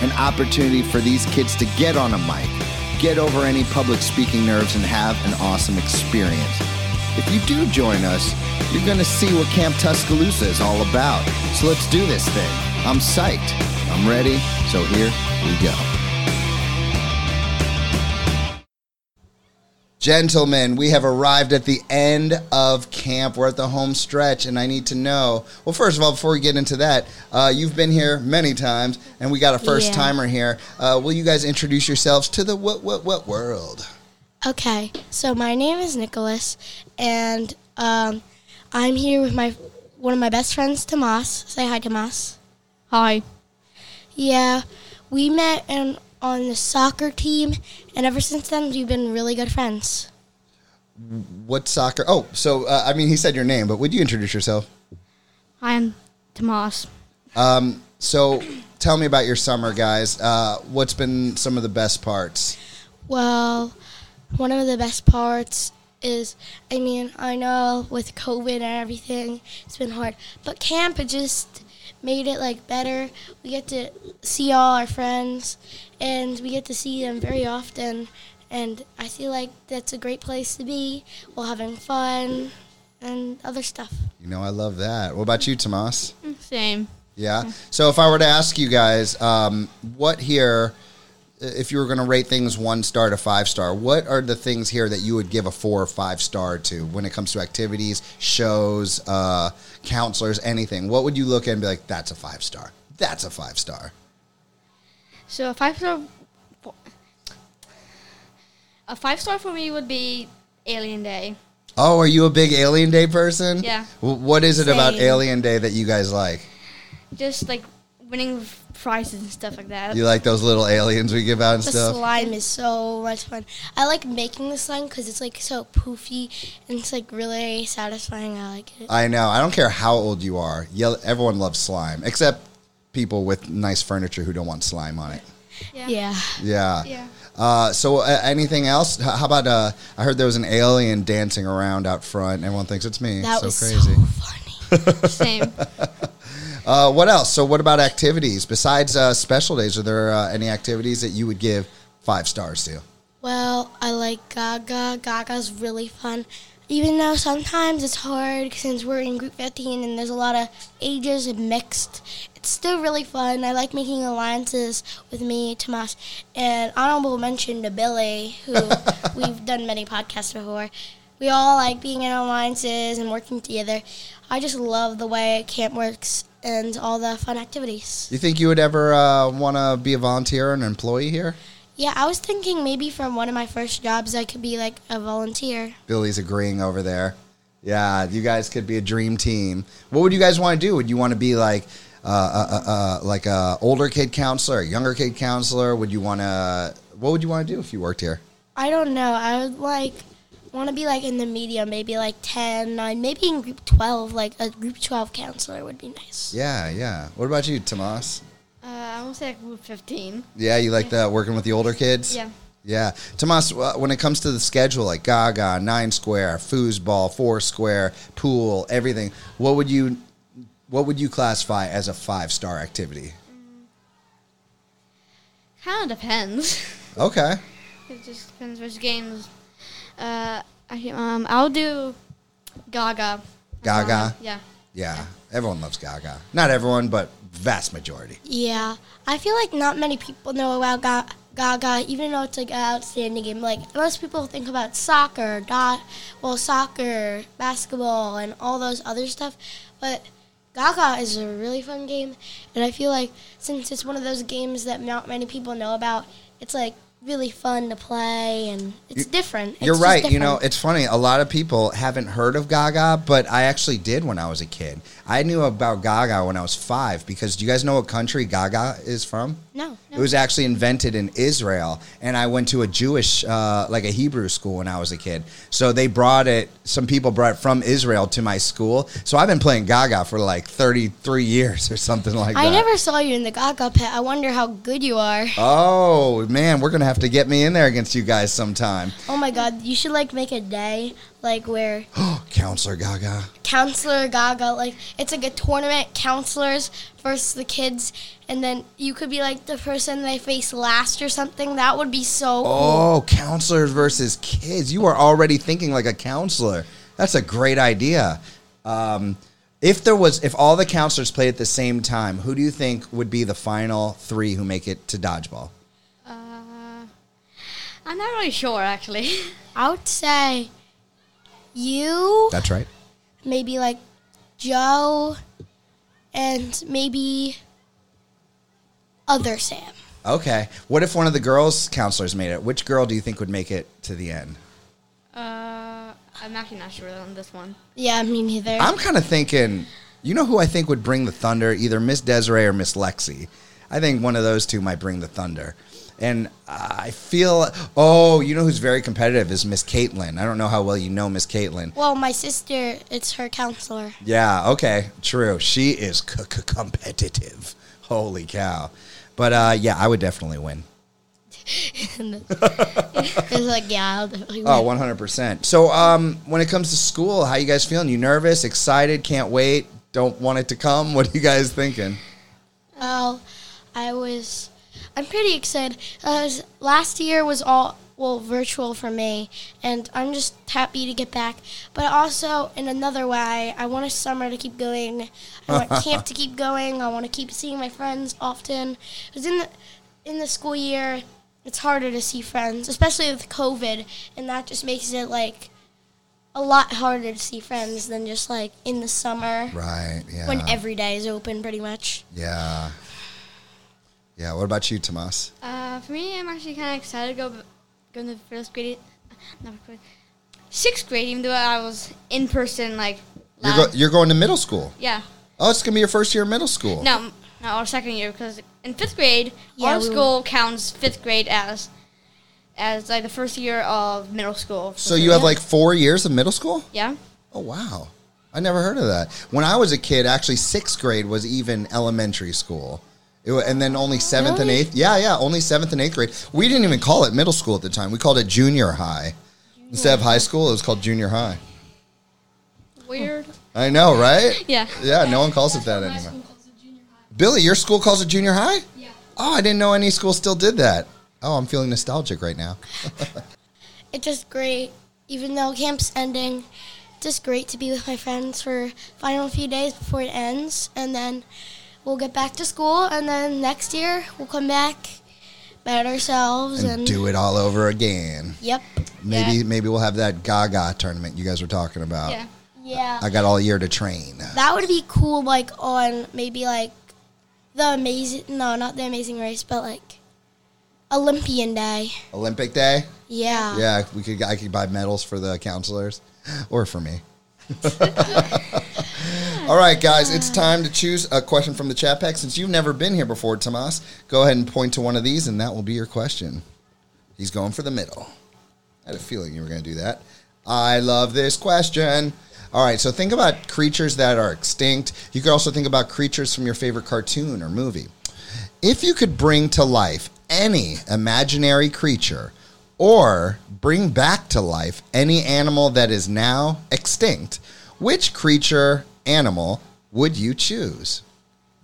An opportunity for these kids to get on a mic, get over any public speaking nerves, and have an awesome experience. If you do join us, you're going to see what Camp Tuscaloosa is all about. So let's do this thing. I'm psyched. I'm ready. So here we go. Gentlemen, we have arrived at the end of camp. We're at the home stretch, and I need to know. Well, first of all, before we get into that, uh, you've been here many times, and we got a first timer here. Uh, will you guys introduce yourselves to the what what what world? Okay, so my name is Nicholas, and um, I'm here with my one of my best friends, Tomas. Say hi, Tomas. Hi. Yeah, we met in, on the soccer team, and ever since then, we've been really good friends. What soccer? Oh, so uh, I mean, he said your name, but would you introduce yourself? I'm Tomas. Um, so tell me about your summer, guys. Uh, what's been some of the best parts? Well, one of the best parts is, I mean, I know with COVID and everything, it's been hard, but camp it just made it like better. We get to see all our friends, and we get to see them very often, and I feel like that's a great place to be while having fun and other stuff. You know, I love that. What about you, Tomas? Same. Yeah. So if I were to ask you guys, um, what here, if you were going to rate things one star to five star, what are the things here that you would give a four or five star to when it comes to activities, shows, uh, counselors, anything? What would you look at and be like, that's a five star? That's a five star. So a five star. A five star for me would be Alien Day. Oh, are you a big Alien Day person? Yeah. What is it about Alien Day that you guys like? Just like winning prizes and stuff like that. You like those little aliens we give out and The stuff? slime is so much fun. I like making the slime because it's like so poofy and it's like really satisfying. I like it. I know. I don't care how old you are. Yell- everyone loves slime, except people with nice furniture who don't want slime on it. Yeah. Yeah. Yeah. Yeah. Uh, so, uh, anything else? H- How about? Uh, I heard there was an alien dancing around out front. And everyone thinks it's me. That so was crazy. so funny. Same. Uh, what else? So, what about activities besides uh, special days? Are there uh, any activities that you would give five stars to? well, I like Gaga. Gaga's really fun. Even though sometimes it's hard since we're in group 15 and there's a lot of ages and mixed, it's still really fun. I like making alliances with me, Tomas, and honorable mention to Billy, who we've done many podcasts before. We all like being in alliances and working together. I just love the way camp works and all the fun activities. You think you would ever uh, want to be a volunteer or an employee here? Yeah, I was thinking maybe from one of my first jobs I could be like a volunteer. Billy's agreeing over there. Yeah, you guys could be a dream team. What would you guys want to do? Would you want to be like uh, uh, uh, uh, like a older kid counselor, a younger kid counselor? Would you want to? What would you want to do if you worked here? I don't know. I would like want to be like in the media, maybe like 10, 9, maybe in group 12, like a group 12 counselor would be nice. Yeah, yeah. What about you, Tomas? Uh, I would say like group 15. Yeah, you like that working with the older kids? Yeah. Yeah. Tomas, uh, when it comes to the schedule, like Gaga, Nine Square, Foosball, Four Square, Pool, everything, what would you what would you classify as a five star activity? Kind of depends. Okay. it just depends which games. Uh, I, um, I'll do Gaga. Gaga? Yeah. Yeah. Everyone loves Gaga. Not everyone, but vast majority. Yeah, I feel like not many people know about Ga- Gaga, even though it's like an outstanding game. Like most people think about soccer, dot, well, soccer, basketball, and all those other stuff, but Gaga is a really fun game, and I feel like since it's one of those games that not many people know about, it's like really fun to play, and it's You- different. It's You're right. You know, it's funny. A lot of people haven't heard of Gaga, but I actually did when I was a kid. I knew about Gaga when I was five because do you guys know what country Gaga is from? No, no. It was actually invented in Israel, and I went to a Jewish, uh, like a Hebrew school when I was a kid. So they brought it. Some people brought it from Israel to my school. So I've been playing Gaga for like 33 years or something like that. I never saw you in the Gaga pit. I wonder how good you are. Oh man, we're gonna have to get me in there against you guys sometime. Oh my God, you should like make a day like where Counselor Gaga. counselor Gaga like it's like a tournament counselors versus the kids, and then you could be like the person they face last or something. That would be so cool. Oh, counselors versus kids. You are already thinking like a counselor. That's a great idea. Um, if there was, if all the counselors played at the same time, who do you think would be the final three who make it to dodgeball? Uh, I'm not really sure actually. I would say you, That's right. maybe like Joe, and maybe other Sam. Okay. What if one of the girls counselors made it? Which girl do you think would make it to the end? Uh, I'm actually not sure on this one. Yeah, me neither. I'm kind of thinking, you know who I think would bring the thunder? Either Miss Desiree or Miss Lexi. I think one of those two might bring the thunder. And I feel, oh, you know who's very competitive is Miss Caitlin. I don't know how well you know Miss Caitlin. well, my sister, it's her counselor. Yeah, okay, true. She is c- c- competitive. Holy cow. But uh, yeah, I would definitely win. it's like, yeah, I'll definitely Oh, win. 100%. So um, when it comes to school, how you guys feeling? You nervous, excited, can't wait, don't want it to come? What are you guys thinking? Well, I was, I'm pretty excited. Uh, last year was all, well, virtual for me, and I'm just happy to get back. But also, in another way, I want a summer to keep going. I want camp to keep going. I want to keep seeing my friends often. Because in the, in the school year, it's harder to see friends, especially with COVID, and that just makes it like a lot harder to see friends than just like in the summer Right, yeah. when every day is open, pretty much. Yeah. Yeah, what about you, Tomas? Uh, for me, I'm actually kind of excited to go go into first grade, not first grade, sixth grade. Even though I was in person, like You're, go- you're going to middle school. yeah, Oh, it's going to be your first year of middle school. no, no, our second year because in fifth grade, Yeah, our we were- school counts fifth grade as as like the first year of middle school. So you have like four years of middle school? yeah, Oh, wow. I never heard of that. When I was a kid, actually, sixth grade was even elementary school. It and then only oh, seventh and eighth. Yeah, yeah, only seventh and eighth grade. We didn't even call it middle school at the time. We called it junior high. Instead of high school, it was called junior high. weird. I know, right? Yeah. Yeah, no one calls it that anymore. Billy, your school calls it junior high? Yeah. Oh, I didn't know any school still did that. Oh, I'm feeling nostalgic right now. it's just great. Even though camp's ending, just great to be with my friends for final few days before it ends, and then we'll get back to school, and then next year we'll come back, better ourselves, And and, do it all over again. Yep. Maybe Yeah. maybe we'll have that Gaga tournament you guys were talking about. Yeah. Yeah. I got all year to train. that would be cool. Like on maybe like the amazing. No, not the Amazing Race, but like Olympian Day. Olympic Day? Yeah. Yeah, we could I could buy medals for the counselors or for me. All right, guys, it's time to choose a question from the chat pack. Since you've never been here before, Tomas, go ahead and point to one of these, and that will be your question. He's going for the middle. I had a feeling you were going to do that. I love this question. All right, so think about creatures that are extinct. You could also think about creatures from your favorite cartoon or movie. If you could bring to life any imaginary creature or bring back to life any animal that is now extinct, which creature, animal would you choose?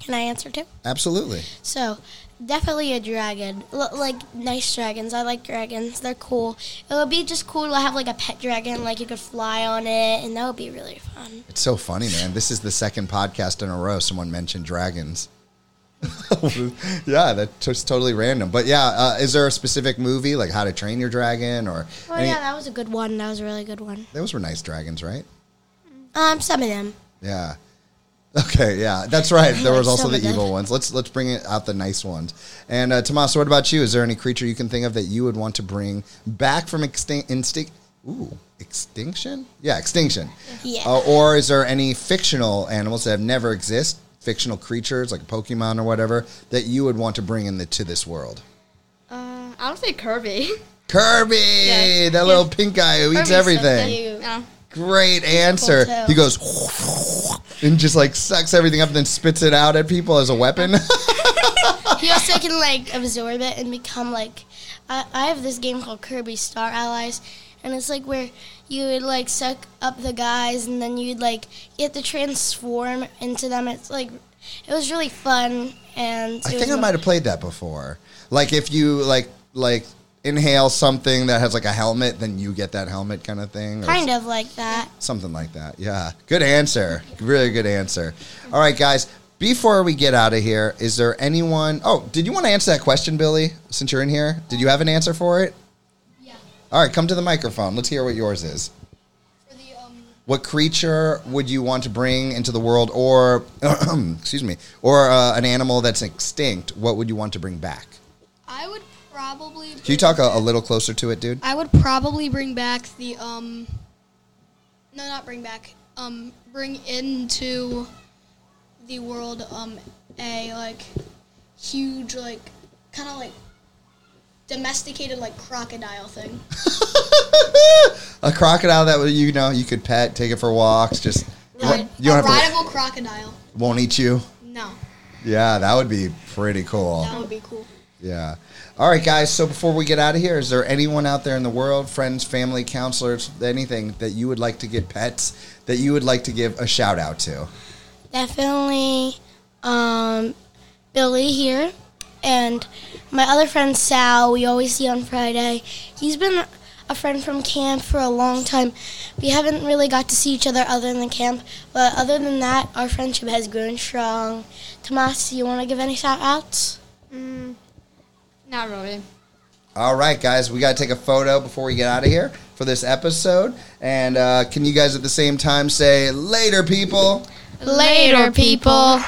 Can I answer too? Absolutely. So, definitely a dragon. L- like nice dragons. I like dragons. They're cool. It would be just cool to have like a pet dragon, like you could fly on it, and that would be really fun. It's so funny, man. This is the second podcast in a row someone mentioned dragons. yeah, that's just totally random. But yeah, uh, is there a specific movie like How to Train Your Dragon or? Oh any- yeah, that was a good one. That was a really good one. those were nice dragons, right? Um, some of them. Yeah. Okay, yeah, that's right. There was also the evil ones. Let's let's bring out the nice ones. And uh, Tomas, what about you? Is there any creature you can think of that you would want to bring back from extinct instinct? Ooh, extinction? Yeah, extinction. Yeah. Uh, or is there any fictional animals that have never exist fictional creatures like a Pokemon or whatever that you would want to bring in the, to this world? Uh, I would say Kirby. Kirby, Yeah. that little pink guy who eats Kirby's so everything. cute. Great answer. he goes and just like sucks everything up and then spits it out at people as a weapon. He also can like absorb it and become like. I, I have this game called Kirby Star Allies, and it's like where you would like suck up the guys, and then you'd like get to transform into them. It's like it was really fun, and I think I might have played that before. Like if you like like inhale something that has like a helmet, then you get that helmet kind of thing. or kind of like that. Something like that. Yeah. Good answer. Really good answer. All right, guys. Before we get out of here, is there anyone? Oh, did you want to answer that question, Billy? Since you're in here, did you have an answer for it? Yeah. All right, come to the microphone. Let's hear what yours is. The um What creature would you want to bring into the world, or excuse me, or uh, an animal that's extinct? What would you want to bring back? I would probably Can you talk a, a little closer to it, dude? I would probably bring back the um no not bring back um bring into the world um a like huge like kind of like domesticated like crocodile thing. a crocodile that would you know you could pet, take it for walks, just Ride, you don't a have to, rideable crocodile. won't eat you. No, Yeah, that would be pretty cool. that would be cool. Yeah. All right, guys. So before we get out of here, is there anyone out there in the world, friends, family, counselors, anything that you would like to get pets that you would like to give a shout out to? Definitely, um, Billy here, and my other friend Sal. We always see on Friday. He's been a friend from camp for a long time. We haven't really got to see each other other than camp, but other than that, our friendship has grown strong. Tomas, do you want to give any shout outs? Mm, not really. All right, guys. We got to take a photo before we get out of here for this episode. And uh, can you guys at the same time say later, people? Later, people.